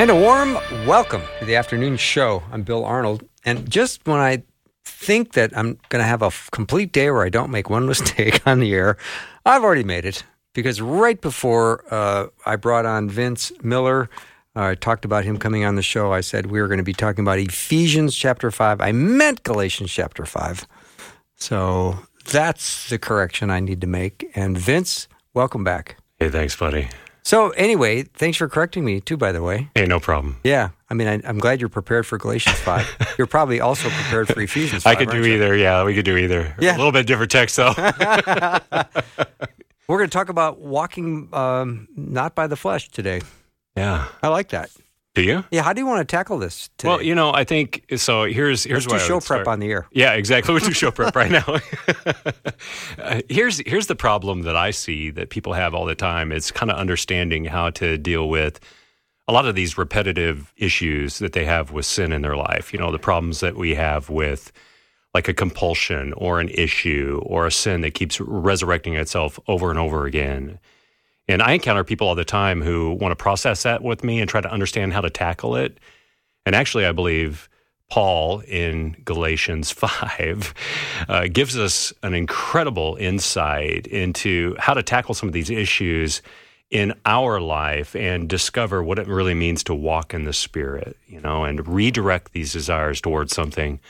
And a warm welcome to the afternoon show. I'm Bill Arnold. And just when I think that I'm going to have a f- complete day where I don't make one mistake on the air, I've already made it. Because right before uh, I brought on Vince Miller, uh, I talked about him coming on the show. I said we were going to be talking about Ephesians chapter 5. I meant Galatians chapter 5. So that's the correction I need to make. And Vince, welcome back. Hey, thanks, buddy. So anyway, thanks for correcting me too. By the way, Hey, no problem. yeah, I mean I, I'm glad you're prepared for Galatians five. you're probably also prepared for Ephesians. 5, I could do you? either. Yeah, we could do either. Yeah. A little bit different text, though. We're going to talk about walking um, not by the flesh today. yeah. I like that. Do you? Yeah, how do you want to tackle this today? Well, you know, I think so. Here's here's Let's why do show prep on the air. Yeah, exactly. We'll do show prep right now. Uh, here's here's the problem that I see that people have all the time. It's kind of understanding how to deal with a lot of these repetitive issues that they have with sin in their life. You know, the problems that we have with like a compulsion or an issue or a sin that keeps resurrecting itself over and over again. And I encounter people all the time who want to process that with me and try to understand how to tackle it. And actually, I believe Paul in Galatians 5 uh, gives us an incredible insight into how to tackle some of these issues in our life and discover what it really means to walk in the Spirit, you know, and redirect these desires towards something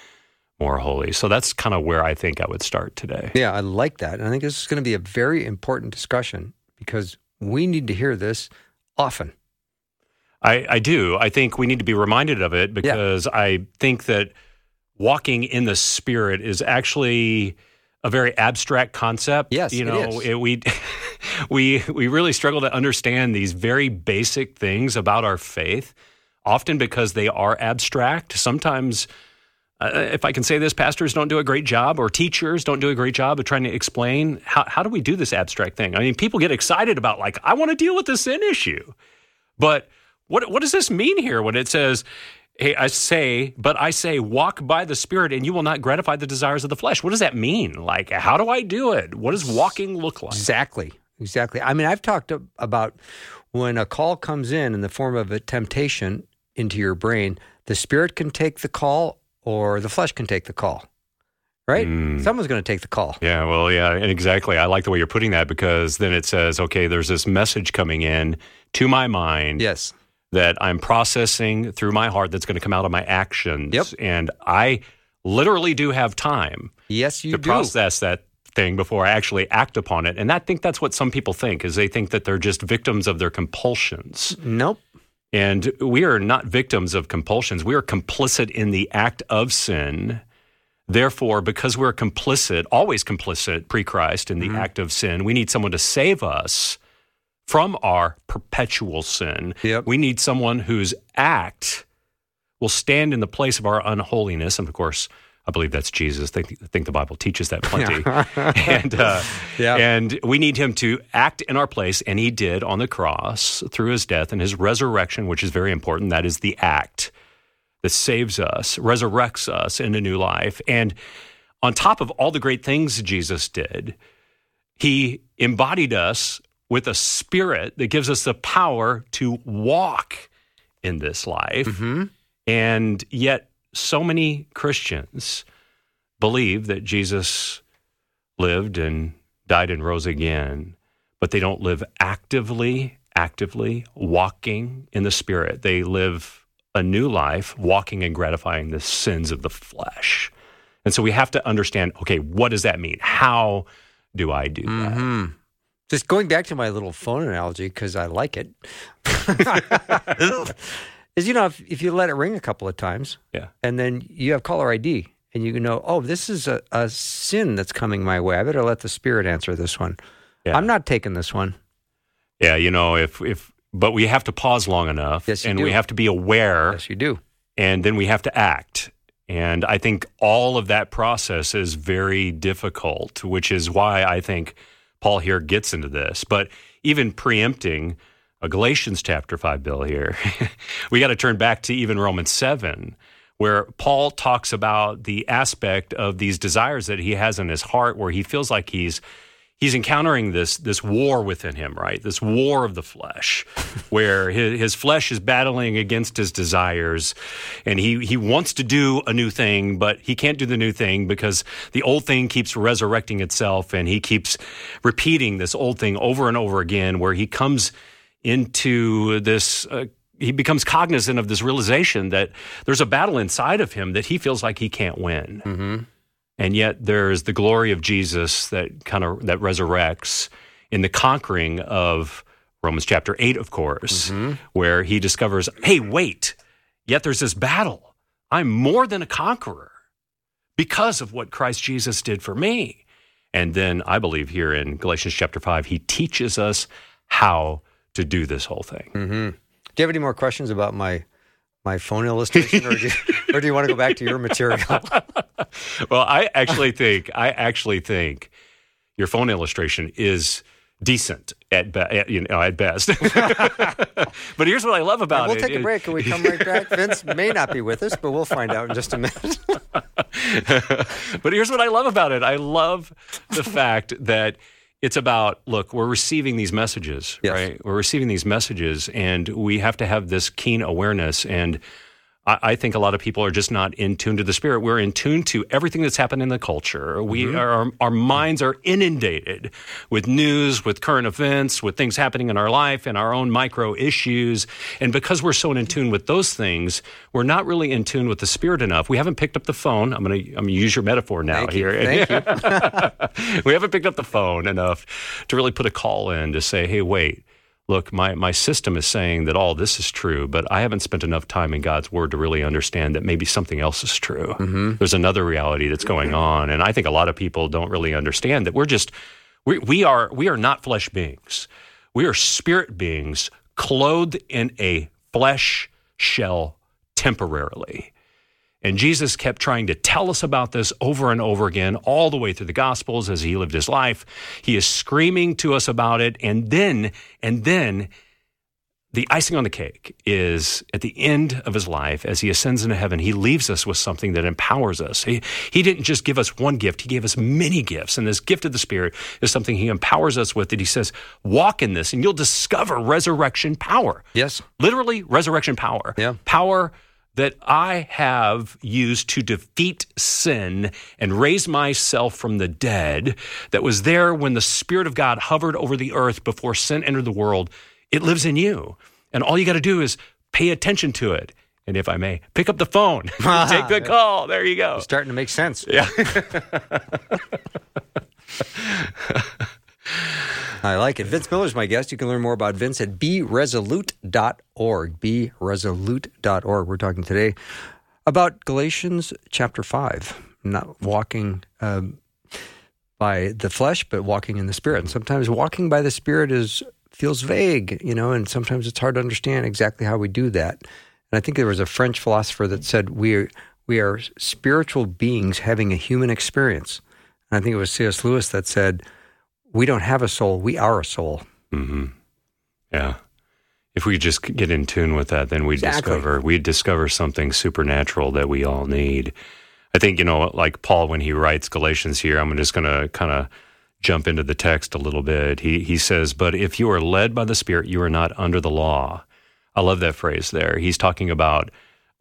more holy. So that's kind of where I think I would start today. Yeah, I like that, and I think this is going to be a very important discussion because we need to hear this often. I, I do. I think we need to be reminded of it because I think that walking in the spirit is actually a very abstract concept. Yes, you it know, is. we we we really struggle to understand these very basic things about our faith, often because they are abstract. Sometimes. Uh, if I can say this, pastors don't do a great job, or teachers don't do a great job of trying to explain how, how do we do this abstract thing. I mean, people get excited about like I want to deal with the sin issue, but what what does this mean here when it says, "Hey, I say, but I say, walk by the Spirit, and you will not gratify the desires of the flesh"? What does that mean? Like, how do I do it? What does walking look like? Exactly. Exactly. I mean, I've talked about when a call comes in in the form of a temptation into your brain, the spirit can take the call or the flesh can take the call. Right? Mm. Someone's going to take the call. Yeah, well, yeah, and exactly. I like the way you're putting that because then it says, okay, there's this message coming in to my mind Yes. that I'm processing through my heart that's going to come out of my actions. Yep. And I literally do have time Yes, you to do. process that thing before I actually act upon it. And I think that's what some people think is they think that they're just victims of their compulsions. Nope. And we are not victims of compulsions. We are complicit in the act of sin. Therefore, because we're complicit, always complicit pre Christ in the mm-hmm. act of sin, we need someone to save us from our perpetual sin. Yep. We need someone whose act will stand in the place of our unholiness. And of course, I believe that's Jesus. I think, I think the Bible teaches that plenty. and, uh, Yeah. and we need him to act in our place, and he did on the cross through his death and his resurrection, which is very important. That is the act that saves us, resurrects us into new life. And on top of all the great things Jesus did, he embodied us with a spirit that gives us the power to walk in this life. Mm-hmm. And yet, so many Christians believe that Jesus lived and died and rose again, but they don't live actively, actively walking in the Spirit. They live a new life, walking and gratifying the sins of the flesh. And so we have to understand okay, what does that mean? How do I do that? hmm Just going back to my little phone analogy because I like it. is you know if, if you let it ring a couple of times, Yeah. and then you have caller ID, and you know, oh, this is a, a sin that's coming my way. I better let the Spirit answer this one. Yeah. I'm not taking this one. Yeah, you know, if if but we have to pause long enough Yes, and do. we have to be aware Yes, you do. and then we have to act. And I think all of that process is very difficult, which is why I think Paul here gets into this. But even preempting a Galatians chapter 5 bill here, we got to turn back to even Romans 7, where Paul talks about the aspect of these desires that he has in his heart, where he feels like he's he's encountering this this war within him, right? This war of the flesh, where his, his flesh is battling against his desires, and he he wants to do a new thing, but he can't do the new thing because the old thing keeps resurrecting itself, and he keeps repeating this old thing over and over again, where he comes into this. Uh, he becomes cognizant of this realization that there's a battle inside of him that he feels like he can't win Mm-hmm. and yet there's the glory of Jesus that kind of that resurrects in the conquering of Romans chapter 8 of course where he discovers hey wait yet there's this battle I'm more than a conqueror because of what Christ Jesus did for me and then I believe here in Galatians chapter 5 he teaches us how to do this whole thing Mm-hmm. Do you have any more questions about my my phone illustration, or do you, or do you want to go back to your material? well, I actually think I actually think your phone illustration is decent at, be- at you know at best. but here's what I love about it. we'll it. take a break. Can we come right back? Vince may not be with us, but we'll find out in just a minute. but here's what I love about it. I love the fact that it's about look, we're receiving these messages, Yes. right? We're receiving these messages, and we have to have this keen awareness. And I, I think a lot of people are just not in tune to the spirit. We're in tune to everything that's happened in the culture. We Mm-hmm. are, our, our minds are inundated with news, with current events, with things happening in our life and our own micro issues. And because we're so in tune with those things, we're not really in tune with the spirit enough. We haven't picked up the phone. I'm going to I'm gonna use your metaphor now Thank you. here. Thank you. we haven't picked up the phone enough to really put a call in to say, hey, wait, look, my, my system is saying that all this is true, but I haven't spent enough time in God's word to really understand that maybe something else is true. Mm-hmm. There's another reality that's going on. And I think a lot of people don't really understand that we're just, we, we, are, we are not flesh beings. We are spirit beings clothed in a flesh shell temporarily. And Jesus kept trying to tell us about this over and over again, all the way through the Gospels as he lived his life. He is screaming to us about it. And then, and then the icing on the cake is at the end of his life, as he ascends into heaven, he leaves us with something that empowers us. He, he didn't just give us one gift, he gave us many gifts. And this gift of the Spirit is something he empowers us with that he says, walk in this and you'll discover resurrection power yes. literally resurrection power. Yeah. Power that I have used to defeat sin and raise myself from the dead, that was there when the Spirit of God hovered over the earth before sin entered the world. It lives in you. And all you got to do is pay attention to it. And if I may, pick up the phone, ah. take the call. There you go. Starting to make sense. Yeah. I like it. Vince Miller's my guest. You can learn more about Vince at beresolute.org. Beresolute.org. We're talking today about Galatians chapter 5, not walking um, by the flesh, but walking in the spirit. And sometimes walking by the spirit is feels vague, you know, and sometimes it's hard to understand exactly how we do that. And I think there was a French philosopher that said we are, we are spiritual beings having a human experience. And I think it was C.S. Lewis that said, we don't have a soul, we are a soul. hmm Yeah. If we just get in tune with that, then we Exactly. discover we discover something supernatural that we all need. I think you know, like Paul when he writes Galatians here. I'm just going to kind of jump into the text a little bit. He he says, "But if you are led by the Spirit, you are not under the law." I love that phrase there. He's talking about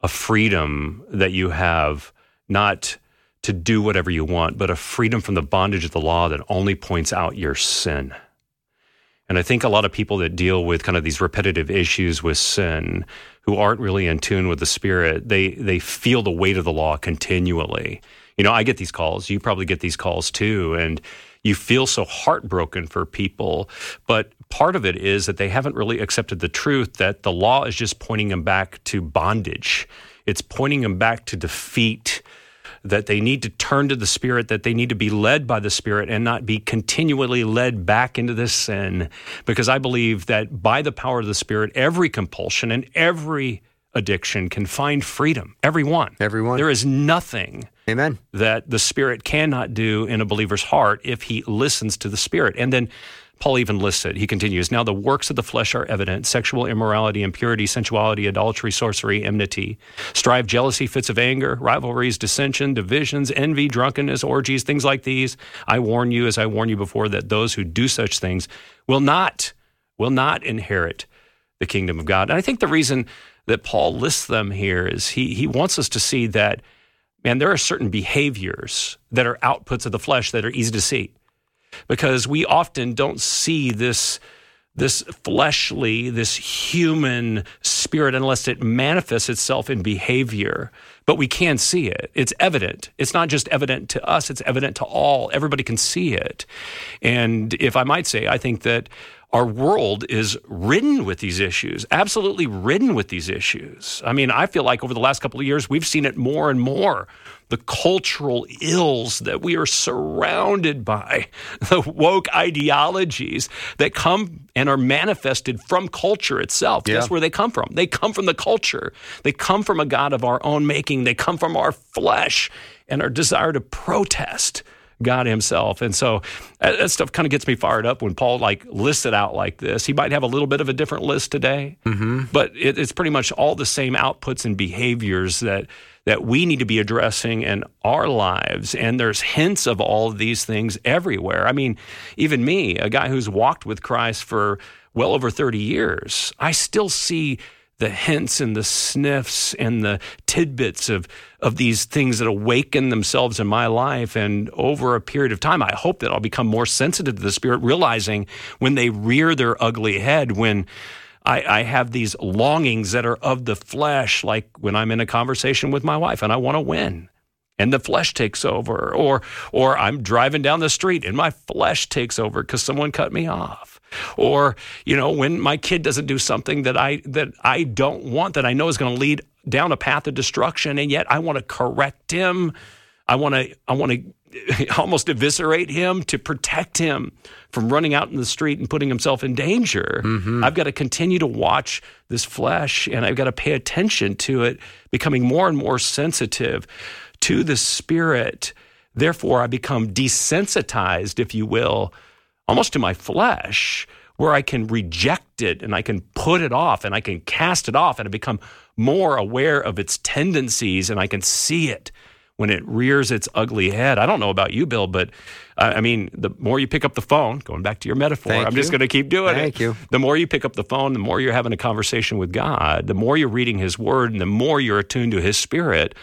a freedom that you have, not to do whatever you want, but a freedom from the bondage of the law that only points out your sin. And I think a lot of people that deal with kind of these repetitive issues with sin who aren't really in tune with the spirit, they they feel the weight of the law continually. You know, I get these calls, you probably get these calls too, and you feel so heartbroken for people, but part of it is that they haven't really accepted the truth that the law is just pointing them back to bondage. It's pointing them back to defeat that they need to turn to the Spirit, that they need to be led by the Spirit and not be continually led back into this sin. Because I believe that by the power of the Spirit, every compulsion and every addiction can find freedom. Everyone. Everyone. There is nothing Amen. that the Spirit cannot do in a believer's heart if he listens to the Spirit. And then Paul even lists it. He continues Now the works of the flesh are evident sexual immorality, impurity, sensuality, adultery, sorcery, enmity, strife, jealousy, fits of anger, rivalries, dissension, divisions, envy, drunkenness, orgies, things like these. I warn you, as I warned you before, that those who do such things will not, will not inherit the kingdom of God. And I think the reason that Paul lists them here is he, he wants us to see that, man, there are certain behaviors that are outputs of the flesh that are easy to see because we often don't see this this fleshly, this human spirit unless it manifests itself in behavior. But we can see it. It's evident. It's not just evident to us, it's evident to all. Everybody can see it. And if I might say, I think that our world is ridden with these issues, absolutely ridden with these issues. I mean, I feel like over the last couple of years, we've seen it more and more the cultural ills that we are surrounded by, the woke ideologies that come and are manifested from culture itself. Yeah. Guess where they come from? They come from the culture. They come from a God of our own making. They come from our flesh and our desire to protest. God Himself. And so that, that stuff kind of gets me fired up when Paul like lists it out like this. He might have a little bit of a different list today, mm-hmm. but it, it's pretty much all the same outputs and behaviors that that we need to be addressing in our lives. And there's hints of all of these things everywhere. I mean, even me, a guy who's walked with Christ for well over 30 years, I still see the hints and the sniffs and the tidbits of of these things that awaken themselves in my life. And over a period of time i hope that i'll become more sensitive to the spirit realizing when they rear their ugly head when I, I have these longings that are of the flesh like when i'm in a conversation with my wife and i want to win and the flesh takes over or or I'm driving down the street and my flesh takes over cuz someone cut me off or you know when my kid doesn't do something that I that I don't want that I know is going to lead down a path of destruction and yet I want to correct him I want to I want to almost eviscerate him to protect him from running out in the street and putting himself in danger. Mm-hmm. I've got to continue to watch this flesh and I've got to pay attention to it becoming more and more sensitive to the spirit. Therefore, I become desensitized, if you will, almost to my flesh, where I can reject it and I can put it off and I can cast it off and I become more aware of its tendencies and I can see it when it rears its ugly head. I don't know about you, Bill, but uh, I mean, the more you pick up the phone, going back to your metaphor, Thank I'm just going to keep doing it. Thank you. The more you pick up the phone, the more you're having a conversation with God, the more you're reading His Word, and the more you're attuned to His Spirit.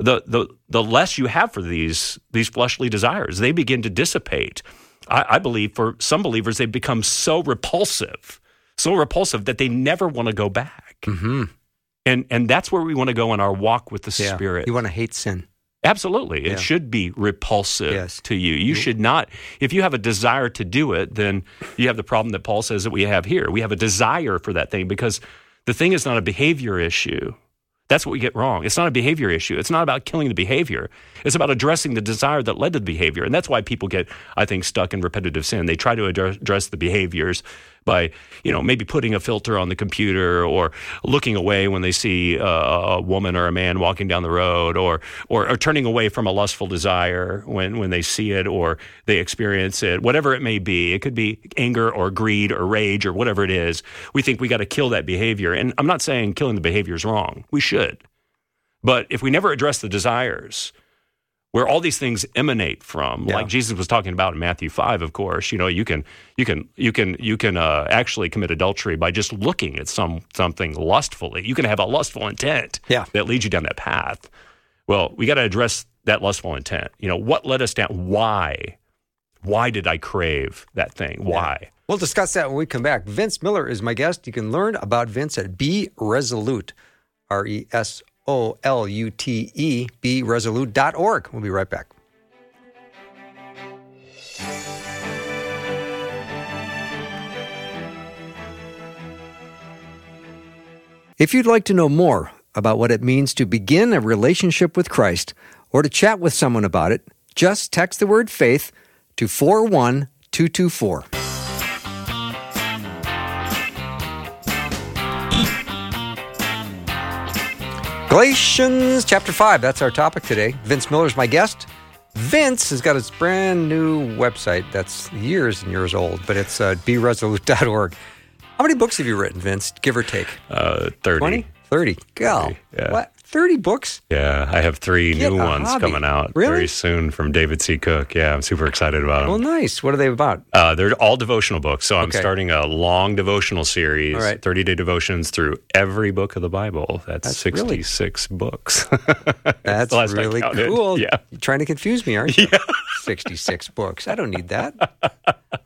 The, the the less you have for these these fleshly desires, they begin to dissipate. I, I believe for some believers, they become so repulsive, so repulsive that they never want to go back. Mm-hmm. And and that's where we want to go in our walk with the Yeah. Spirit. You want to hate sin. Absolutely. It Yeah. should be repulsive Yes. to you. You should not, if you have a desire to do it, then you have the problem that Paul says that we have here. We have a desire for that thing because the thing is not a behavior issue. That's what we get wrong. It's not a behavior issue. It's not about killing the behavior. It's about addressing the desire that led to the behavior. And that's why people get, I think, stuck in repetitive sin. They try to address, the behaviors by, you know, maybe putting a filter on the computer or looking away when they see uh, a woman or a man walking down the road or, or, or turning away from a lustful desire when, when they see it or they experience it, whatever it may be. It could be anger or greed or rage or whatever it is. We think we got to kill that behavior. And I'm not saying killing the behavior is wrong. We should. But if we never address the desires, where all these things emanate from, Yeah. like Jesus was talking about in Matthew five, of course, you know, you can you can you can you can uh, actually commit adultery by just looking at some something lustfully. You can have a lustful intent Yeah. that leads you down that path. Well, we got to address that lustful intent. You know, what led us down? Why? Why did I crave that thing? Why? We'll discuss that when we come back. Vince Miller is my guest. You can learn about Vince at Be Resolute, R E S O L U T E, BeResolute.org. We'll be right back. If you'd like to know more about what it means to begin a relationship with Christ or to chat with someone about it, just text the word faith to 41224. Galatians chapter 5, that's our topic today. Vince Miller is my guest. Vince has got his brand new website that's years and years old, but it's uh, beresolute.org. How many books have you written, Vince, give or take? Uh, 30. 20? 30. Go. 30, yeah. What? 30 books? Yeah, I have three Get new ones hobby. coming out Really? very soon from David C. Cook. Yeah, I'm super excited about them. Well, nice. What are they about? Uh, they're all devotional books. So I'm Okay. starting a long devotional series, All right. 30 day devotions through every book of the Bible. That's, That's really- 66 books. That's the last I really cool. Yeah. You're trying to confuse me, aren't you? Yeah. 66 books. I don't need that.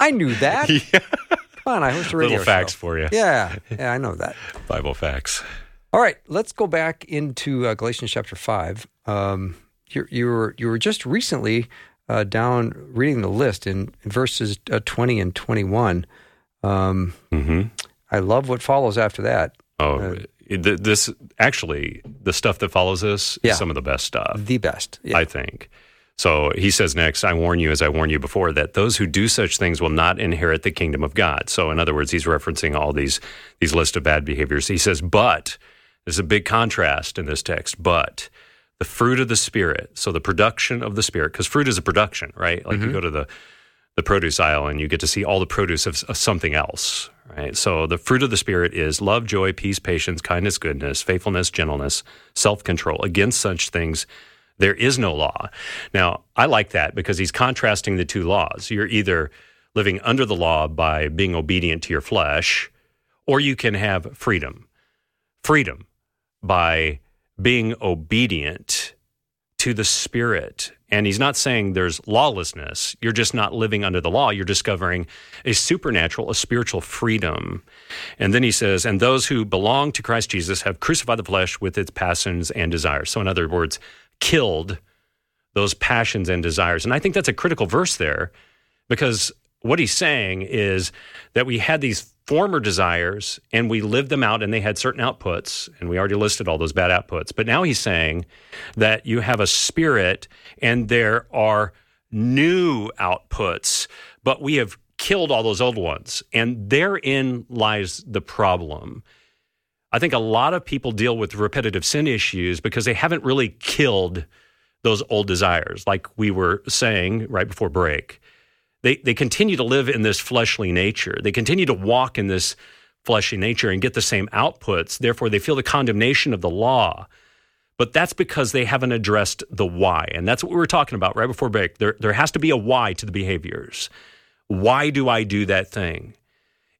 I knew that. Come on, I host a radio Little facts show. for you. Yeah, yeah, I know that. Bible facts. All right, let's go back into uh, Galatians chapter five. Um, you, you were you were just recently uh, down reading the list in, in verses uh, twenty and twenty one. Um, hmm I love what follows after that. Oh, Uh, th- this actually, the stuff that follows this Yeah. is some of the best stuff. The best. Yeah. I think. So he says next, I warn you, as I warned you before, that those who do such things will not inherit the kingdom of God. So, in other words, he's referencing all these these list of bad behaviors. He says, but there's a big contrast in this text. But the fruit of the spirit, so the production of the spirit, because fruit is a production, right? Like you mm-hmm. go to the the produce aisle and you get to see all the produce of, of something else, right? So the fruit of the spirit is love, joy, peace, patience, kindness, goodness, faithfulness, gentleness, self-control. Against such things there is no law. Now, I like that because he's contrasting the two laws. You're either living under the law by being obedient to your flesh, or you can have freedom. Freedom by being obedient to the Spirit. And he's not saying there's lawlessness. You're just not living under the law. You're discovering a supernatural, a spiritual freedom. And then he says, and those who belong to Christ Jesus have crucified the flesh with its passions and desires. So, in other words, killed those passions and desires. And I think that's a critical verse there because what he's saying is that we had these former desires and we lived them out and they had certain outputs and we already listed all those bad outputs. But now he's saying that you have a spirit and there are new outputs but we have killed all those old ones and therein lies the problem. I think a lot of people deal with repetitive sin issues because they haven't really killed those old desires like we were saying right before break they they continue to live in this fleshly nature. They continue to walk in this fleshly nature and get the same outputs. Therefore, they feel the condemnation of the law. But that's because they haven't addressed the why. And that's what we were talking about right before break. There, there has to be a why to the behaviors. Why do I do that thing?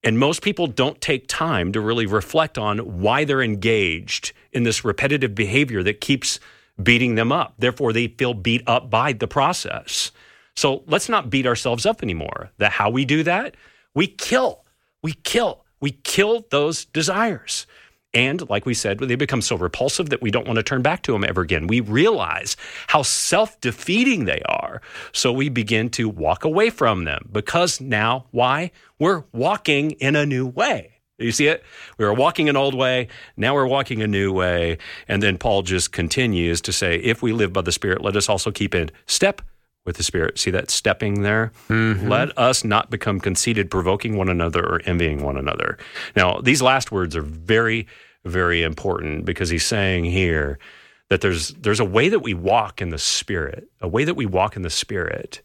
And most people don't take time to really reflect on why they're engaged in this repetitive behavior that keeps beating them up. Therefore, they feel beat up by the process. So let's not beat ourselves up anymore. That how we do that, we kill, we kill, we kill those desires. And like we said, they become so repulsive that we don't want to turn back to them ever again. We realize how self defeating they are. So we begin to walk away from them because now, why? We're walking in a new way. You see it? We were walking an old way. Now we're walking a new way. And then Paul just continues to say, if we live by the Spirit, let us also keep in step with the Spirit. See that stepping there? Mm-hmm. Let us not become conceited, provoking one another or envying one another. Now, these last words are very, very important because he's saying here that there's there's a way that we walk in the Spirit, a way that we walk in the Spirit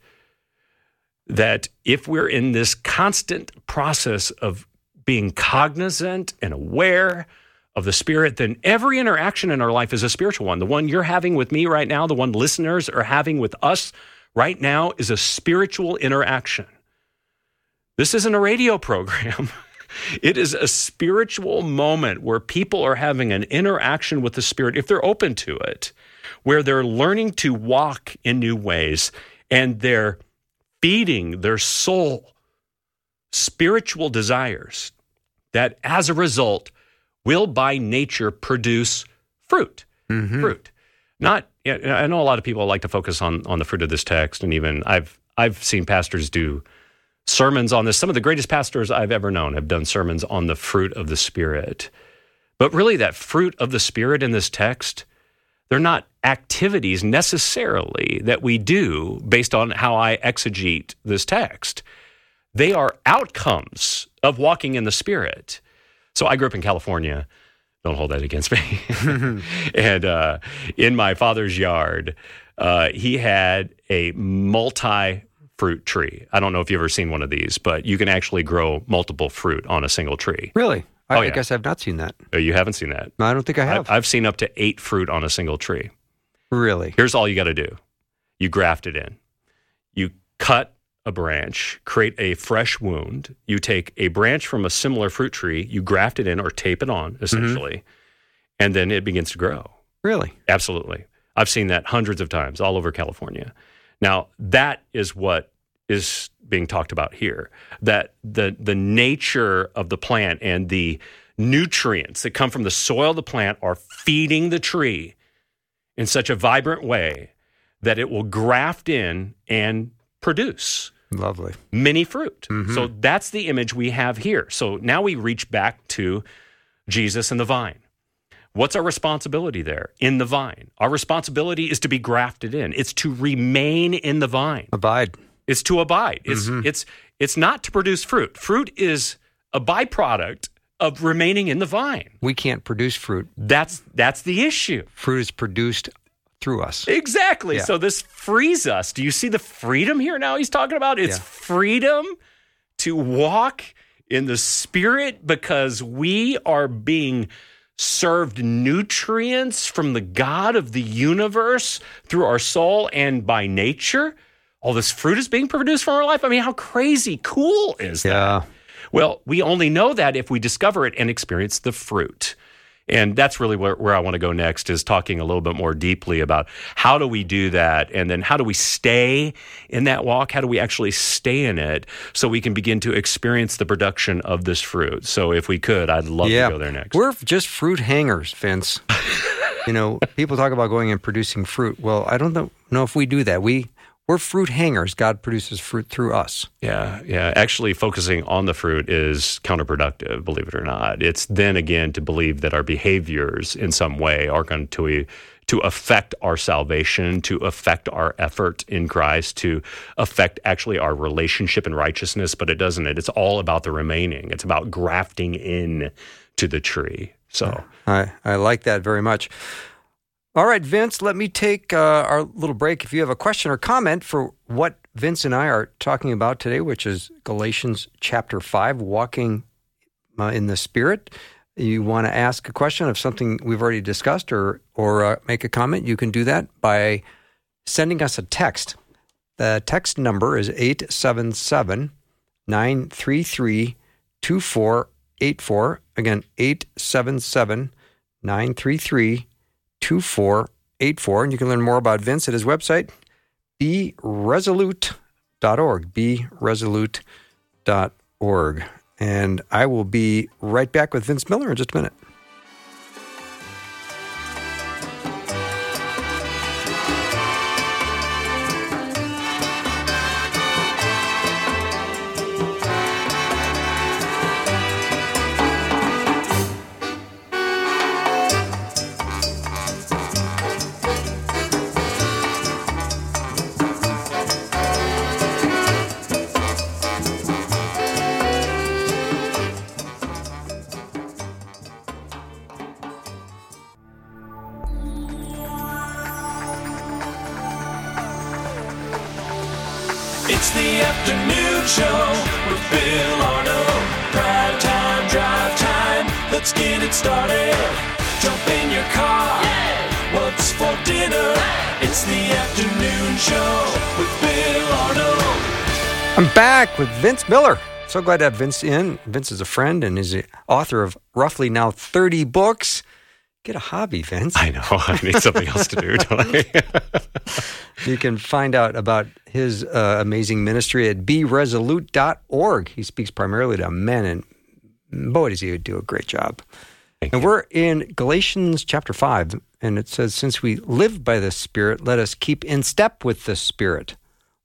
that if we're in this constant process of being cognizant and aware of the Spirit, then every interaction in our life is a spiritual one. The one you're having with me right now, the one listeners are having with us right now is a spiritual interaction. This isn't a radio program. It is a spiritual moment where people are having an interaction with the Spirit, if they're open to it, where they're learning to walk in new ways and they're feeding their soul spiritual desires that as a result will by nature produce fruit. Mm-hmm. Fruit. Not I know a lot of people like to focus on on the fruit of this text and even I've I've seen pastors do sermons on this. Some of the greatest pastors I've ever known have done sermons on the fruit of the spirit. But really, that fruit of the Spirit in this text, they're not activities necessarily that we do based on how I exegete this text. They are outcomes of walking in the Spirit. So I grew up in California. Don't hold that against me. and uh, in my father's yard, uh, he had a multi fruit tree. I don't know if you've ever seen one of these, but you can actually grow multiple fruit on a single tree. Really? I, Oh, I guess I've not seen that. Oh, you haven't seen that? No, I don't think I have. I- I've seen up to eight fruit on a single tree. really? Here's all you got to do you graft it in. You cut a branch, create a fresh wound. You take a branch from a similar fruit tree, you graft it in or tape it on, mm-hmm. essentially, and then it begins to grow. Really? Absolutely. I've seen that hundreds of times all over California. Now, that is what is being talked about here. That the the nature of the plant and the nutrients that come from the soil of the plant are feeding the tree in such a vibrant way that it will graft in and produce Lovely. many fruit. Mm-hmm. So that's the image we have here. So now we reach back to Jesus and the vine. What's our responsibility there in the vine? Our responsibility is to be grafted in. It's to remain in the vine. Abide. It's to abide. It's mm-hmm. it's it's not to produce fruit. Fruit is a byproduct of remaining in the vine. We can't produce fruit. That's that's the issue. Fruit is produced through us. Exactly. Yeah. So this frees us. Do you see the freedom here now he's talking about? It's Yeah. freedom to walk in the spirit because we are being served nutrients from the God of the universe through our soul and by nature. All this fruit is being produced from our life. I mean, how crazy cool is that? Well, we only know that if we discover it and experience the fruit. And that's really where, where I want to go next is talking a little bit more deeply about how do we do that? And then how do we stay in that walk? How do we actually stay in it so we can begin to experience the production of this fruit? So if we could, I'd love yeah. to go there next. We're just fruit hangers, Vince. you know, people talk about going and producing fruit. Well, I don't know, know if we do that. We we're fruit hangers. God produces fruit through us. Yeah, yeah. Actually, focusing on the fruit is counterproductive, believe it or not. It's then again to believe that our behaviors in some way are going to to affect our salvation, to affect our effort in Christ, to affect actually our relationship and righteousness, but it doesn't. It. It's all about the remaining. It's about grafting in to the tree. So I, I like that very much. All right, Vince, let me take uh, our little break. If you have a question or comment for what Vince and I are talking about today, which is Galatians chapter 5, walking uh, in the Spirit, you want to ask a question of something we've already discussed or, or uh, make a comment, you can do that by sending us a text. The text number is 877 933 2484. Again, 877 933 2484. And you can learn more about Vince at his website, beresolute.org. Beresolute.org. And I will be right back with Vince Miller in just a minute. Vince Miller. So glad to have Vince in. Vince is a friend and is the author of roughly now 30 books. Get a hobby, Vince. I know I need something else to do. Don't I? You can find out about his uh, amazing ministry at beresolute.org. He speaks primarily to men, and boy, does he do a great job. Thank and you. we're in Galatians chapter 5, and it says, Since we live by the Spirit, let us keep in step with the Spirit.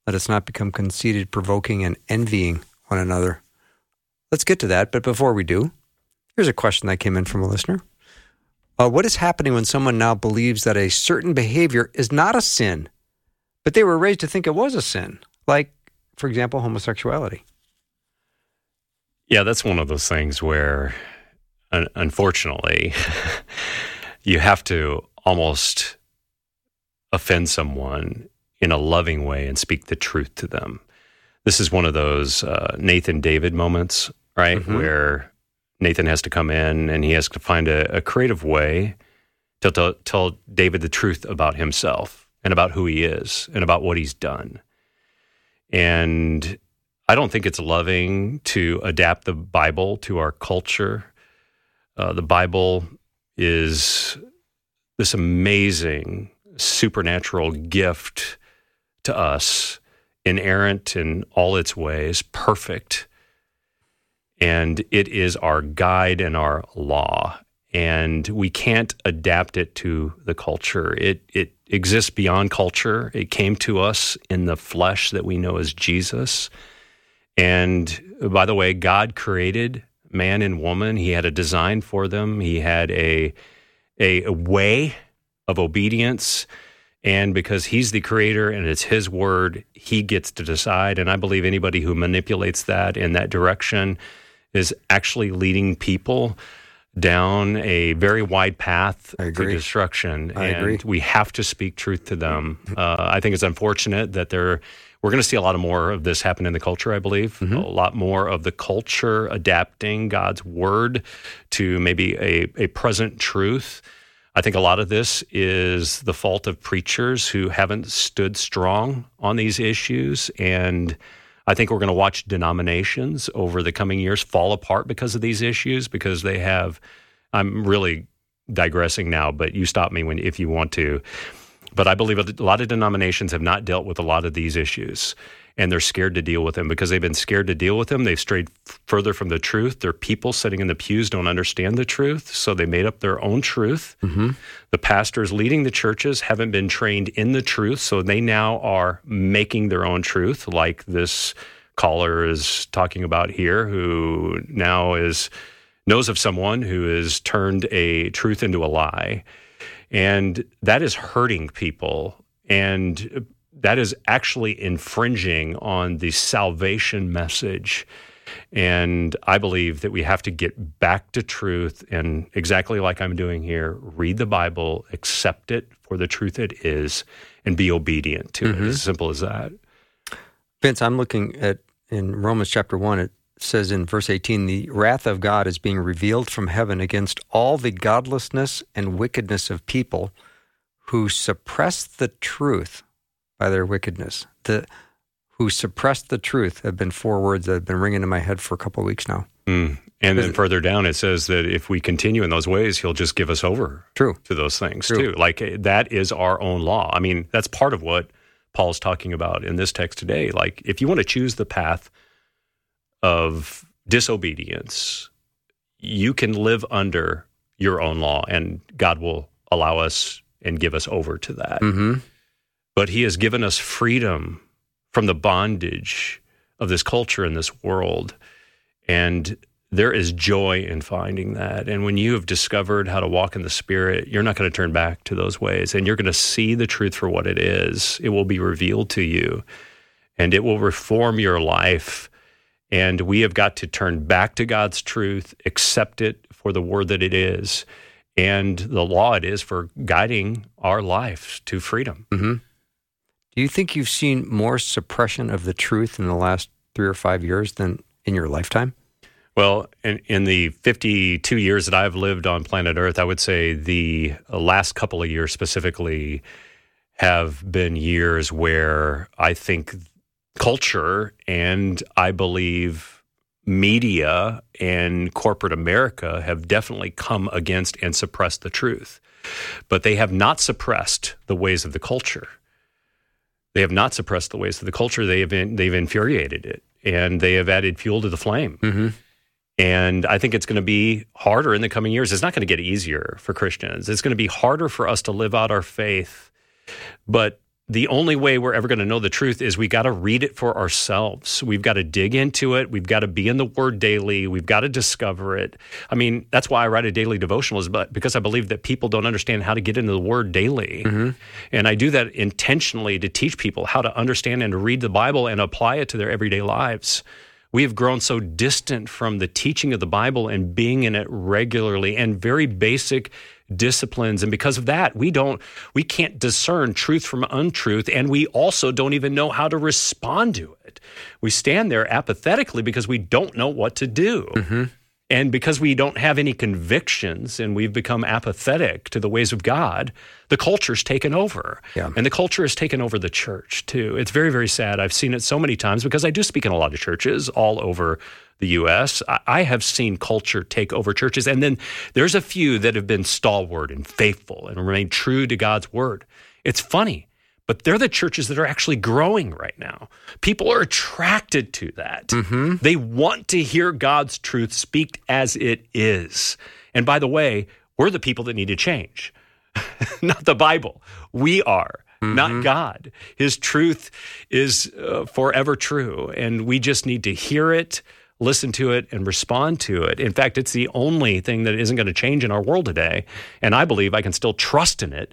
Let us not become conceited, provoking, and envying one another. Let's get to that, but before we do, here's a question that came in from a listener. Uh, what is happening when someone now believes that a certain behavior is not a sin, but they were raised to think it was a sin? Like, for example, homosexuality. Yeah, that's one of those things where, un- unfortunately, you have to almost offend someone in a loving way and speak the truth to them. This is one of those uh, Nathan David moments, right? Mhm. Where Nathan has to come in and he has to find a, a creative way to tell, tell David the truth about himself and about who he is and about what he's done. And I don't think it's loving to adapt the Bible to our culture. Uh, the Bible is this amazing supernatural gift to us, inerrant in all its ways, perfect. And it is our guide and our law. And we can't adapt it to the culture. It, it exists beyond culture. It came to us in the flesh that we know as Jesus. And by the way, God created man and woman. He had a design for them. He had a a, a way of obedience. And because he's the creator and it's his word, he gets to decide. And I believe anybody who manipulates that in that direction is actually leading people down a very wide path to destruction. I and agree. we have to speak truth to them. Uh, I think it's unfortunate that they're we're going to see a lot of more of this happen in the culture, I believe. Mm-hmm. A lot more of the culture adapting God's word to maybe a, a present truth. I think a lot of this is the fault of preachers who haven't stood strong on these issues. And I think we're going to watch denominations over the coming years fall apart because of these issues, because they have. I'm really digressing now, but you stop me when if you want to. But I believe a lot of denominations have not dealt with a lot of these issues. And they're scared to deal with them because they've been scared to deal with them. They've strayed f- further from the truth. Their people sitting in the pews don't understand the truth, so they made up their own truth. Mm-hmm. The pastors leading the churches haven't been trained in the truth, so they now are making their own truth, like this caller is talking about here, who now is knows of someone who has turned a truth into a lie. And that is hurting people. And that is actually infringing on the salvation message. And I believe that we have to get back to truth and exactly like I'm doing here, read the Bible, accept it for the truth it is, and be obedient to it. Mm-hmm. As simple as that. Vince, I'm looking at in Romans chapter 1, it says in verse 18, the wrath of God is being revealed from heaven against all the godlessness and wickedness of people who suppress the truth by their wickedness. The who suppress the truth have been four words that have been ringing in my head for a couple of weeks now. Mm. And then further down, it says that if we continue in those ways, he'll just give us over True. to those things True. too. Like eh, that is our own law. I mean, that's part of what Paul's talking about in this text today. Like, if you want to choose the path of disobedience, you can live under your own law, and God will allow us and give us over to that. Mm-hmm. But He has given us freedom from the bondage of this culture and this world. And there is joy in finding that. And when you have discovered how to walk in the Spirit, you're not going to turn back to those ways. And you're going to see the truth for what it is. It will be revealed to you and it will reform your life. And we have got to turn back to God's truth, accept it for the word that it is, and the law it is for guiding our life to freedom. Mm-hmm. Do you think you've seen more suppression of the truth in the last three or five years than in your lifetime? Well, in, in the 52 years that I've lived on planet Earth, I would say the last couple of years specifically have been years where I think culture and I believe media and corporate America have definitely come against and suppressed the truth. But they have not suppressed the ways of the culture. They have not suppressed the ways of the culture. They have been, they've infuriated it and they have added fuel to the flame. Mm-hmm. And I think it's going to be harder in the coming years. It's not going to get easier for Christians. It's going to be harder for us to live out our faith. But the only way we're ever going to know the truth is we got to read it for ourselves. We've got to dig into it. We've got to be in the Word daily. We've got to discover it. I mean, that's why I write a daily devotional, is but because I believe that people don't understand how to get into the Word daily, mm-hmm. and I do that intentionally to teach people how to understand and to read the Bible and apply it to their everyday lives. We have grown so distant from the teaching of the Bible and being in it regularly and very basic disciplines. And because of that we don't we can't discern truth from untruth. And we also don't even know how to respond to it. We stand there apathetically because we don't know what to do. Mm-hmm. And because we don't have any convictions and we've become apathetic to the ways of god the culture's taken over yeah. and the culture has taken over the church too it's very very sad i've seen it so many times because i do speak in a lot of churches all over the U.S. I have seen culture take over churches, and then there's a few that have been stalwart and faithful and remain true to God's word. It's funny, but they're the churches that are actually growing right now. People are attracted to that. Mm-hmm. They want to hear God's truth speak as it is. And by the way, we're the people that need to change, not the Bible. We are. Mm-hmm. not God. His truth is uh, forever true, and we just need to hear it, listen to it and respond to it. In fact, it's the only thing that isn't going to change in our world today. And I believe I can still trust in it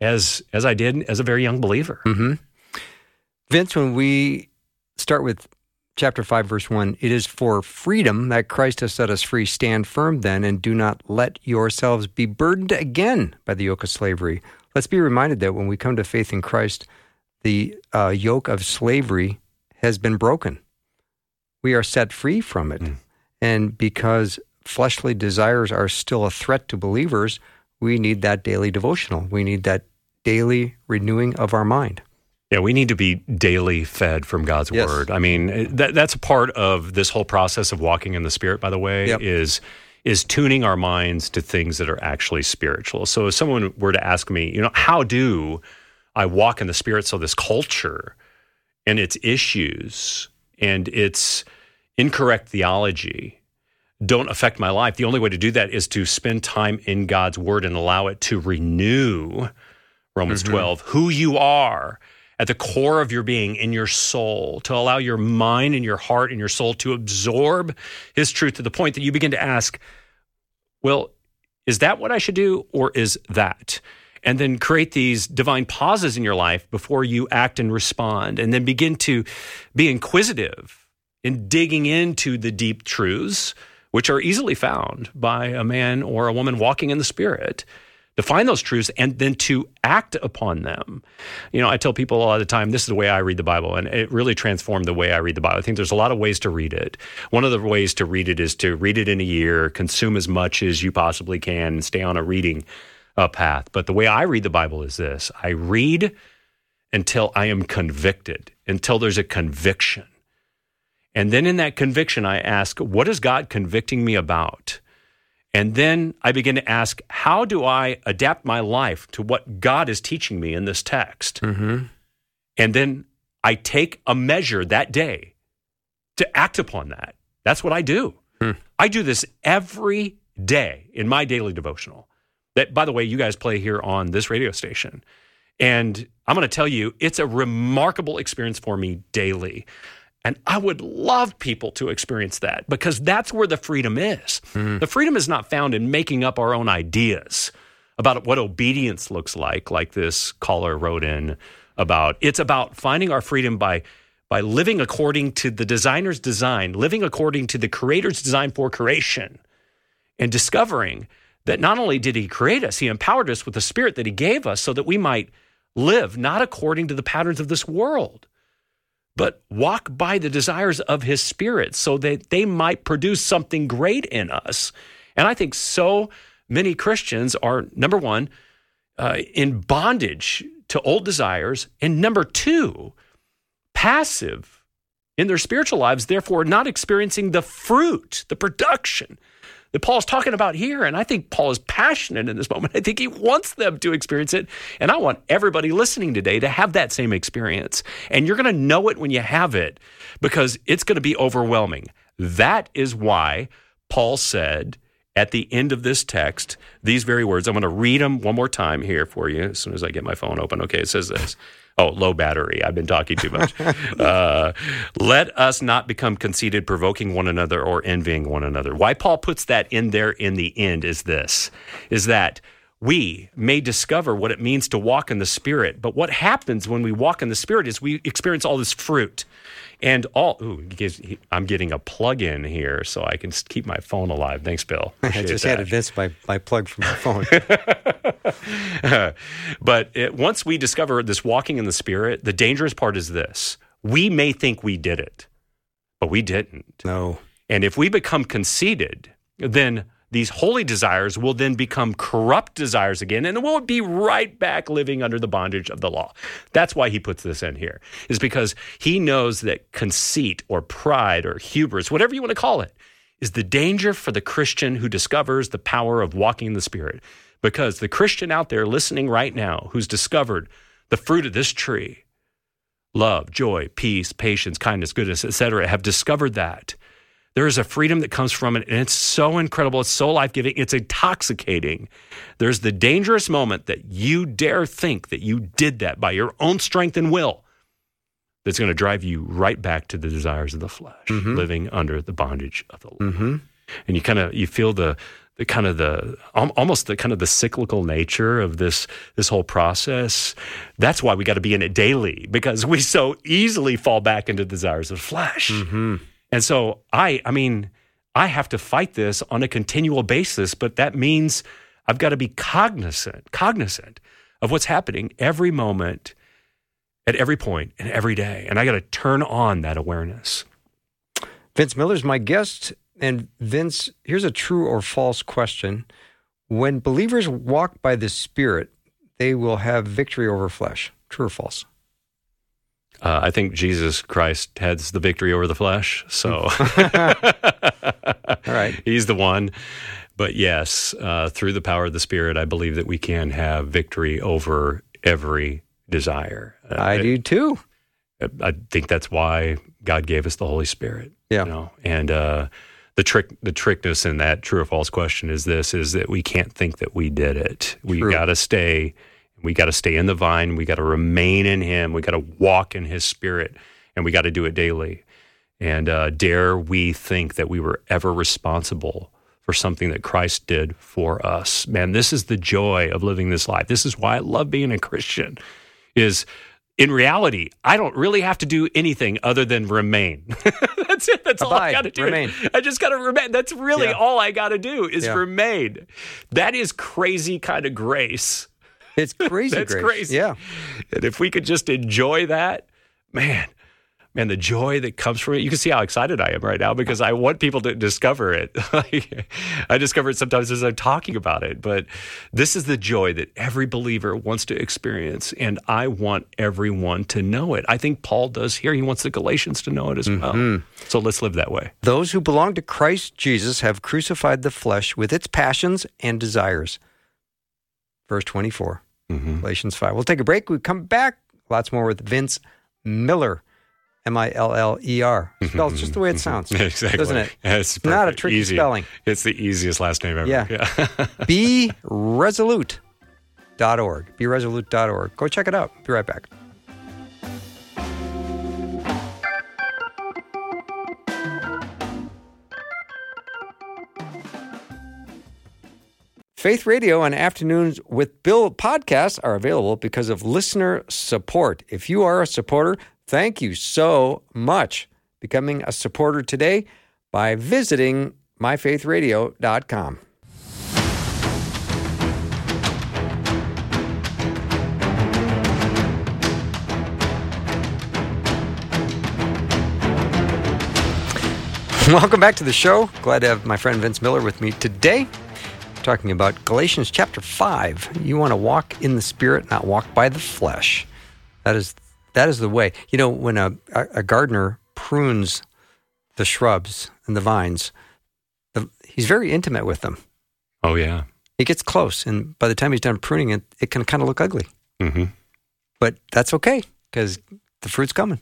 as as I did as a very young believer. Mm-hmm. Vince, when we start with chapter 5 verse 1 it is for freedom that christ has set us free stand firm then and do not let yourselves be burdened again by the yoke of slavery let's be reminded that when we come to faith in christ the uh, yoke of slavery has been broken we are set free from it. Mm. And because fleshly desires are still a threat to believers, we need that daily devotional. We need that daily renewing of our mind. Yeah, we need to be daily fed from God's yes. word. I mean, eh, that, that's a part of this whole process of walking in the Spirit. By the way, yep. is is tuning our minds to things that are actually spiritual. So, if someone were to ask me, you know, how do I walk in the Spirit so this culture and its issues and its incorrect theology don't affect my life. The only way to do that is to spend time in God's word and allow it to renew Romans mm-hmm. 12, who you are at the core of your being, in your soul, to allow your mind and your heart and your soul to absorb his truth to the point that you begin to ask, well, is that what I should do or is that? And then create these divine pauses in your life before you act and respond, and then begin to be inquisitive in digging into the deep truths, which are easily found by a man or a woman walking in the Spirit, to find those truths and then to act upon them. You know, I tell people all the time, this is the way I read the Bible, and it really transformed the way I read the Bible. I think there's a lot of ways to read it. One of the ways to read it is to read it in a year, consume as much as you possibly can, and stay on a reading uh, path. But the way I read the Bible is this I read until I am convicted, until there's a conviction. And then in that conviction, I ask, what is God convicting me about? And then I begin to ask, how do I adapt my life to what God is teaching me in this text? Mm-hmm. And then I take a measure that day to act upon that. That's what I do. Hmm. I do this every day in my daily devotional. That, by the way, you guys play here on this radio station. And I'm going to tell you, it's a remarkable experience for me daily. And I would love people to experience that because that's where the freedom is. Mm-hmm. The freedom is not found in making up our own ideas about what obedience looks like, like this caller wrote in about. It's about finding our freedom by by living according to the designer's design, living according to the creator's design for creation, and discovering that not only did he create us, he empowered us with the spirit that he gave us so that we might live not according to the patterns of this world but walk by the desires of his spirit so that they might produce something great in us. And I think so many Christians are, number one, uh, in bondage to old desires, and number two, passive in their spiritual lives, therefore not experiencing the fruit, the production that Paul's talking about here. And I think Paul is passionate in this moment. I think he wants them to experience it. And I want everybody listening today to have that same experience. And you're going to know it when you have it because it's going to be overwhelming. That is why Paul said at the end of this text, these very words. I'm going to read them one more time here for you as soon as I get my phone open. Okay, it says this. Oh, low battery. I've been talking too much. uh, Let us not become conceited, provoking one another or envying one another. Why Paul puts that in there in the end is this: is that we may discover what it means to walk in the Spirit. But what happens when we walk in the Spirit is we experience all this fruit. And all, ooh, I'm getting a plug in here so I can keep my phone alive. Thanks, Bill. I just that. added this by, by plug from my phone. but it, once we discover this walking in the Spirit, the dangerous part is this we may think we did it, but we didn't. No. And if we become conceited, then these holy desires will then become corrupt desires again, and we'll be right back living under the bondage of the law. That's why he puts this in here, is because he knows that conceit or pride or hubris, whatever you want to call it, is the danger for the Christian who discovers the power of walking in the Spirit. Because the Christian out there listening right now who's discovered the fruit of this tree, love, joy, peace, patience, kindness, goodness, etc., have discovered that there is a freedom that comes from it, and it's so incredible. It's so life giving. It's intoxicating. There's the dangerous moment that you dare think that you did that by your own strength and will that's going to drive you right back to the desires of the flesh, mm-hmm. living under the bondage of the law. Mm-hmm. And you kind of you feel the the kind of the almost the kind of the cyclical nature of this this whole process. That's why we got to be in it daily because we so easily fall back into desires of flesh. Mm-hmm. And so I, I mean, I have to fight this on a continual basis, but that means I've got to be cognizant, cognizant of what's happening every moment, at every point, and every day. And I got to turn on that awareness. Vince Miller's my guest. And Vince, here's a true or false question. When believers walk by the Spirit, they will have victory over flesh. True or false? Uh, I think Jesus Christ has the victory over the flesh. So, all right, he's the one. But yes, uh, through the power of the Spirit, I believe that we can have victory over every desire. Uh, I do too. I think that's why God gave us the Holy Spirit. Yeah. You know? And uh, the trick, the trickness in that true or false question is this: is that we can't think that we did it. We got to stay we got to stay in the vine. We got to remain in Him. We got to walk in His Spirit, and we got to do it daily. And uh, dare we think that we were ever responsible for something that Christ did for us? Man, this is the joy of living this life. This is why I love being a Christian. Is in reality, I don't really have to do anything other than remain. That's it. That's Abide, all I got to do. Remain. I just got to remain. That's really yeah. all I got to do is yeah. remain. That is crazy kind of grace it's crazy. That's grace. crazy. Yeah. And if we could just enjoy that, man, man, the joy that comes from it. You can see how excited I am right now because I want people to discover it. I discover it sometimes as I'm talking about it, but this is the joy that every believer wants to experience. And I want everyone to know it. I think Paul does here. He wants the Galatians to know it as mm-hmm. well. So let's live that way. Those who belong to Christ Jesus have crucified the flesh with its passions and desires. Verse 24. Mm-hmm. Galatians 5. We'll take a break. We come back. Lots more with Vince Miller. M I L L E R. Spelled just the way it sounds. exactly. Doesn't it? it's not a tricky Easy. spelling. It's the easiest last name ever. Yeah. yeah. Be resolute.org. Be resolute.org. Go check it out. Be right back. Faith Radio and Afternoons with Bill podcasts are available because of listener support. If you are a supporter, thank you so much. Becoming a supporter today by visiting myfaithradio.com. Welcome back to the show. Glad to have my friend Vince Miller with me today talking about Galatians chapter 5. You want to walk in the spirit, not walk by the flesh. That is that is the way. You know, when a, a gardener prunes the shrubs and the vines, the, he's very intimate with them. Oh, yeah. He gets close, and by the time he's done pruning it, it can kind of look ugly. Mm-hmm. But that's okay because the fruit's coming.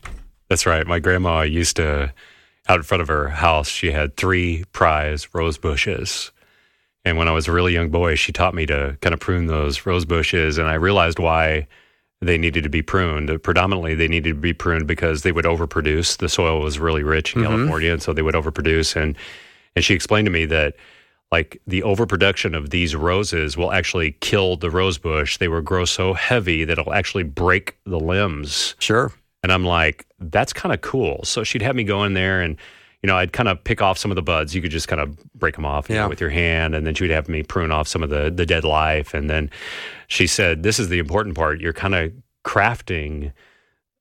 That's right. My grandma used to, out in front of her house, she had three prize rose bushes And when I was a really young boy, she taught me to kind of prune those rose bushes. And I realized why they needed to be pruned. Predominantly, they needed to be pruned because they would overproduce. The soil was really rich in mm-hmm. California, and so they would overproduce. And and she explained to me that like the overproduction of these roses will actually kill the rose bush. They will grow so heavy that it'll actually break the limbs. Sure. And I'm like, that's kind of cool. So she'd have me go in there and, you know, I'd kind of pick off some of the buds. You could just kind of break them off you know, with your hand. And then she would have me prune off some of the, the dead life. And then she said, this is the important part. You're kind of crafting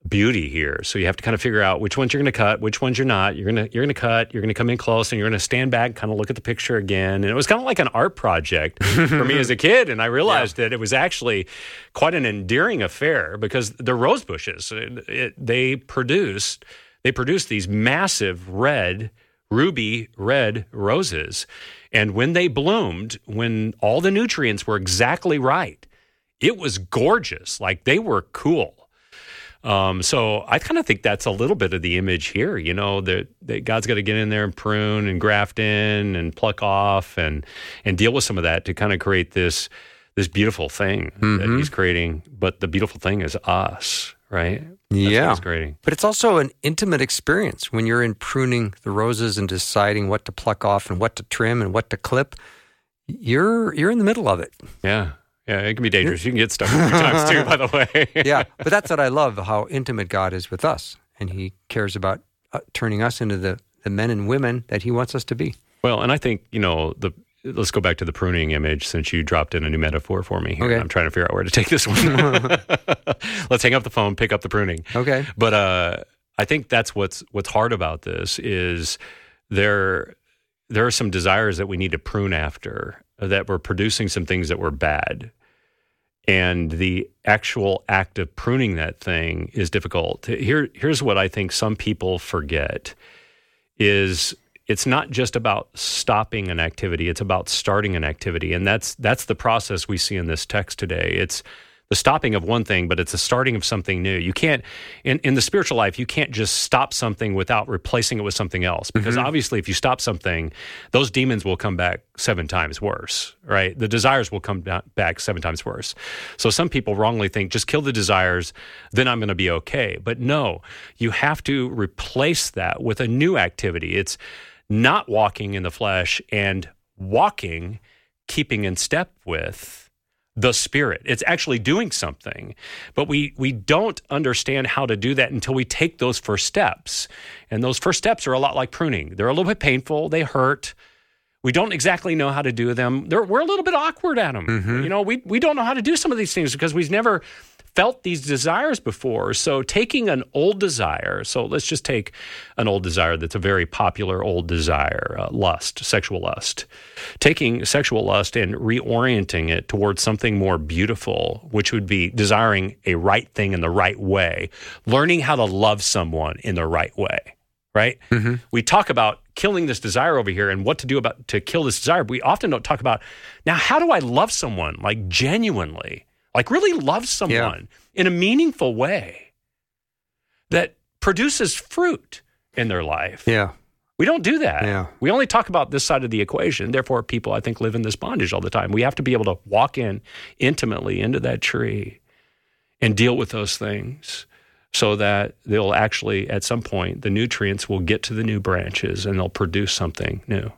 beauty here. So you have to kind of figure out which ones you're going to cut, which ones you're not. You're going to you're going to cut, you're going to come in close and you're going to stand back, kind of look at the picture again. And it was kind of like an art project for me as a kid and I realized that it was actually quite an endearing affair because the rose bushes it, it, they produced they produced these massive red ruby red roses. And when they bloomed when all the nutrients were exactly right it was gorgeous. Like they were cool. Um, so I kind of think that's a little bit of the image here, you know, that, that God's got to get in there and prune and graft in and pluck off and and deal with some of that to kind of create this this beautiful thing that He's creating. But the beautiful thing is us, right? That's Yeah. Creating. But it's also an intimate experience when you're in pruning the roses and deciding what to pluck off and what to trim and what to clip. You're you're in the middle of it. Yeah, yeah, it can be dangerous. You can get stuck a few times too, by the way. Yeah, but that's what I love how intimate God is with us, and He cares about uh, turning us into the the men and women that He wants us to be. Well, and I think you know the. Let's go back to the pruning image since you dropped in a new metaphor for me. Here. Okay. I'm trying to figure out where to take this one. Let's hang up the phone, pick up the pruning. Okay. But uh, I think that's what's what's hard about this is there there are some desires that we need to prune after that were producing some things that were bad. And the actual act of pruning that thing is difficult. Here, here's what I think some people forget is it's not just about stopping an activity it's about starting an activity. And that's that's the process we see in this text today. It's the stopping of one thing but it's the starting of something new. You can't in, in the spiritual life you can't just stop something without replacing it with something else. Because mm-hmm. obviously if you stop something those demons will come back seven times worse right? The desires will come back seven times worse. So some people wrongly think just kill the desires then i'm going to be okay. But no you have to replace that with a new activity. It's not walking in the flesh and walking, keeping in step with the spirit. It's actually doing something. But we we don't understand how to do that until we take those first steps. And those first steps are a lot like pruning. They're a little bit painful, they hurt. We don't exactly know how to do them. They're, we're a little bit awkward at them. Mm-hmm. You know, we, we don't know how to do some of these things because we've never felt these desires before. So taking an old desire, so let's just take an old desire that's a very popular old desire, uh, lust, sexual lust. Taking sexual lust and reorienting it towards something more beautiful, which would be desiring a right thing in the right way, learning how to love someone in the right way right? We talk about killing this desire over here and what to do about to kill this desire. But we often don't talk about now how do I love someone like genuinely, like really love someone in a meaningful way that produces fruit in their life. Yeah. We don't do that. Yeah. We only talk about this side of the equation. Therefore, people I think live in this bondage all the time. We have to be able to walk in intimately into that tree and deal with those things so that they'll actually at some point the nutrients will get to the new branches and they'll produce something new.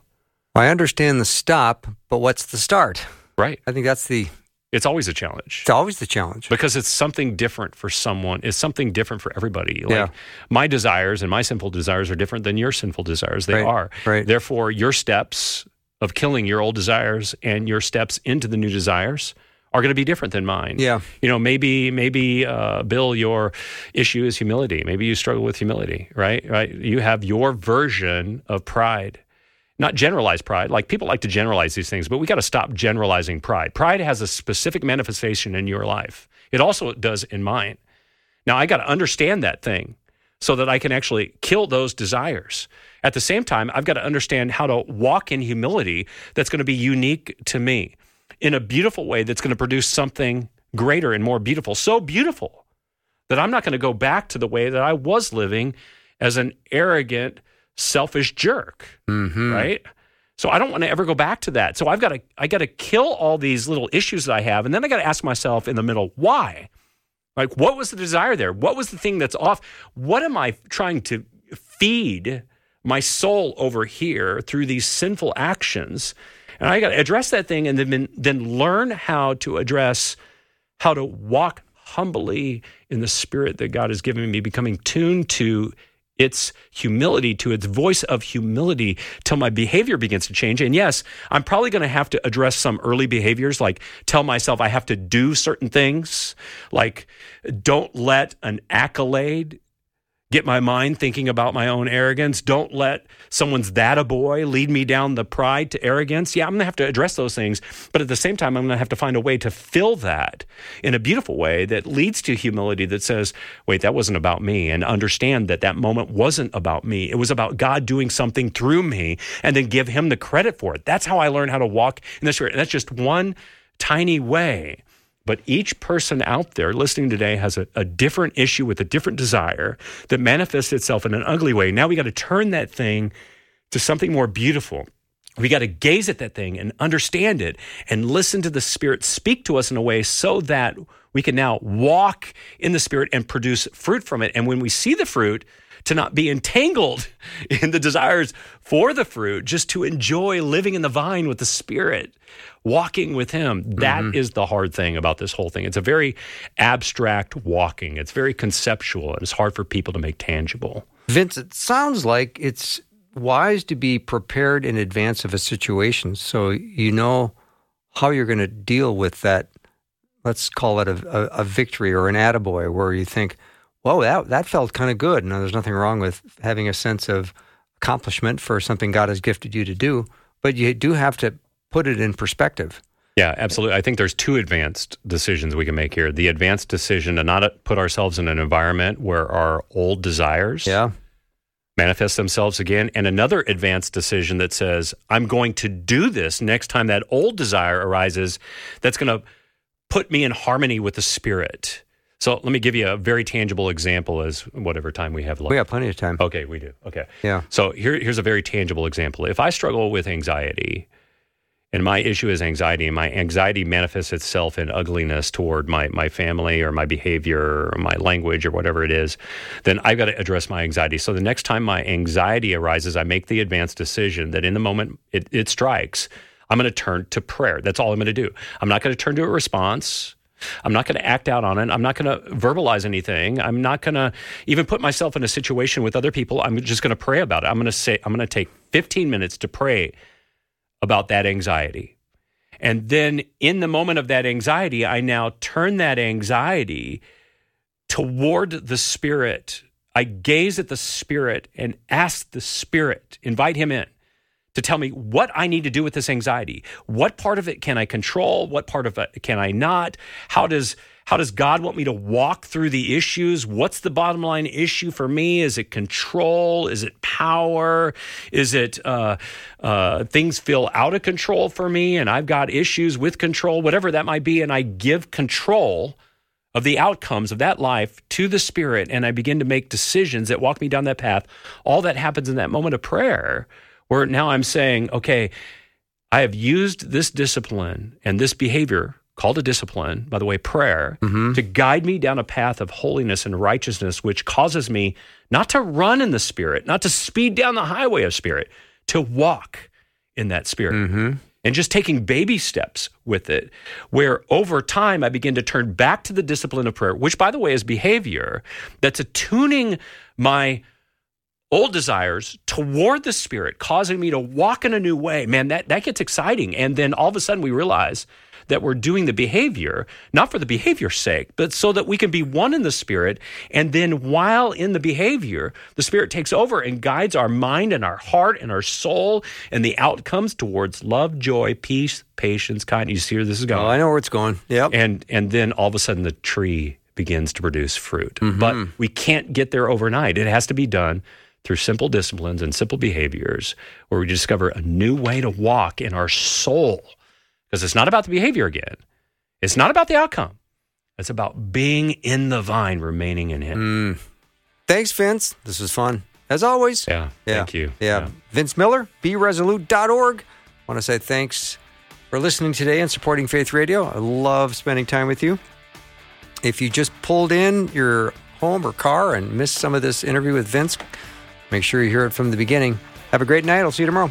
I understand the stop, but what's the start? Right. I think that's the It's always a challenge. it's always the challenge. because it's something different for someone. It's something different for everybody. Like Yeah. my desires and my sinful desires are different than your sinful desires. They Right, are. right. Therefore, your steps of killing your old desires and your steps into the new desires are going to be different than mine. Yeah. You know, maybe maybe uh, Bill, your issue is humility. Maybe you struggle with humility, right? Right. You have your version of pride not generalized pride. Like people like to generalize these things, but we got to stop generalizing pride. Pride has a specific manifestation in your life. It also does in mine. Now I got to understand that thing so that I can actually kill those desires. At the same time, I've got to understand how to walk in humility that's going to be unique to me in a beautiful way that's going to produce something greater and more beautiful. So beautiful that I'm not going to go back to the way that I was living as an arrogant, selfish jerk Mm-hmm. right? So I don't want to ever go back to that. So I've got to I got to kill all these little issues that I have and then I got to ask myself in the middle why? Like what was the desire there? What was the thing that's off? What am I trying to feed my soul over here through these sinful actions? And I got to address that thing and then then learn how to address how to walk humbly in the spirit that God has given me, becoming tuned to its humility, to its voice of humility, till my behavior begins to change. And yes, I'm probably going to have to address some early behaviors, like tell myself I have to do certain things, like don't let an accolade get my mind thinking about my own arrogance. Don't let someone's that a boy lead me down the pride to arrogance. Yeah, I'm going to have to address those things. But at the same time, I'm going to have to find a way to fill that in a beautiful way that leads to humility that says, wait, that wasn't about me. And understand that that moment wasn't about me. It was about God doing something through me and then give him the credit for it. That's how I learned how to walk in the spirit. And that's just one tiny way but each person out there listening today has a, a, different issue with a different desire that manifests itself in an ugly way. Now we got to turn that thing to something more beautiful. We got to gaze at that thing and understand it and listen to the Spirit speak to us in a way so that we can now walk in the Spirit and produce fruit from it. And when we see the fruit, to not be entangled in the desires for the fruit, just to enjoy living in the vine with the Spirit, walking with Him. That mm-hmm. is the hard thing about this whole thing. It's a very abstract walking, it's very conceptual, and it's hard for people to make tangible. Vince, it sounds like it's wise to be prepared in advance of a situation so you know how you're going to deal with that. Let's call it a, a, a victory or an attaboy where you think, whoa, that, that felt kind of good. Now, there's nothing wrong with having a sense of accomplishment for something God has gifted you to do, but you do have to put it in perspective. Yeah, absolutely. I think there's two advanced decisions we can make here. The advanced decision to not put ourselves in an environment where our old desires yeah. manifest themselves again, and another advanced decision that says, I'm going to do this next time that old desire arises that's going to put me in harmony with the spirit. So let me give you a very tangible example as whatever time we have left. We have plenty of time. Okay, we do. Okay. Yeah. So here, here's a very tangible example. If I struggle with anxiety, and my issue is anxiety, and my anxiety manifests itself in ugliness toward my, my family or my behavior or my language or whatever it is, then I've got to address my anxiety. So the next time my anxiety arises, I make the advanced decision that in the moment it, it strikes, I'm going to turn to prayer. That's all I'm going to do. I'm not going to turn to a response. I'm not going to act out on it. I'm not going to verbalize anything. I'm not going to even put myself in a situation with other people. I'm just going to pray about it. I'm going to say, I'm going to take 15 minutes to pray about that anxiety. And then in the moment of that anxiety, I now turn that anxiety toward the Spirit. I gaze at the Spirit and ask the Spirit, invite Him in to tell me what I need to do with this anxiety. What part of it can I control? What part of it can I not? How does how does God want me to walk through the issues? What's the bottom line issue for me? Is it control? Is it power? Is it uh, uh, things feel out of control for me and I've got issues with control, whatever that might be, and I give control of the outcomes of that life to the Spirit and I begin to make decisions that walk me down that path. All that happens in that moment of prayer where now I'm saying, okay, I have used this discipline and this behavior called a discipline, by the way, prayer, mm-hmm. to guide me down a path of holiness and righteousness, which causes me not to run in the spirit, not to speed down the highway of spirit, to walk in that spirit. Mm-hmm. And just taking baby steps with it, where over time I begin to turn back to the discipline of prayer, which, by the way, is behavior that's attuning my old desires toward the spirit, causing me to walk in a new way, man, that, that gets exciting. And then all of a sudden we realize that we're doing the behavior, not for the behavior's sake, but so that we can be one in the spirit. And then while in the behavior, the spirit takes over and guides our mind and our heart and our soul and the outcomes towards love, joy, peace, patience, kindness. You see where this is going? Oh, I know where it's going. Yep. And and then all of a sudden the tree begins to produce fruit. Mm-hmm. But we can't get there overnight. It has to be done through simple disciplines and simple behaviors where we discover a new way to walk in our soul. Because it's not about the behavior again, it's not about the outcome. It's about being in the vine, remaining in Him. Mm. Thanks, Vince. This was fun. as always. Yeah. Yeah. Thank you. Yeah. Vince Miller, beresolute.org. I want to say thanks for listening today and supporting Faith Radio. I love spending time with you. If you just pulled in your home or car and missed some of this interview with Vince, make sure you hear it from the beginning. Have a great night. I'll see you tomorrow.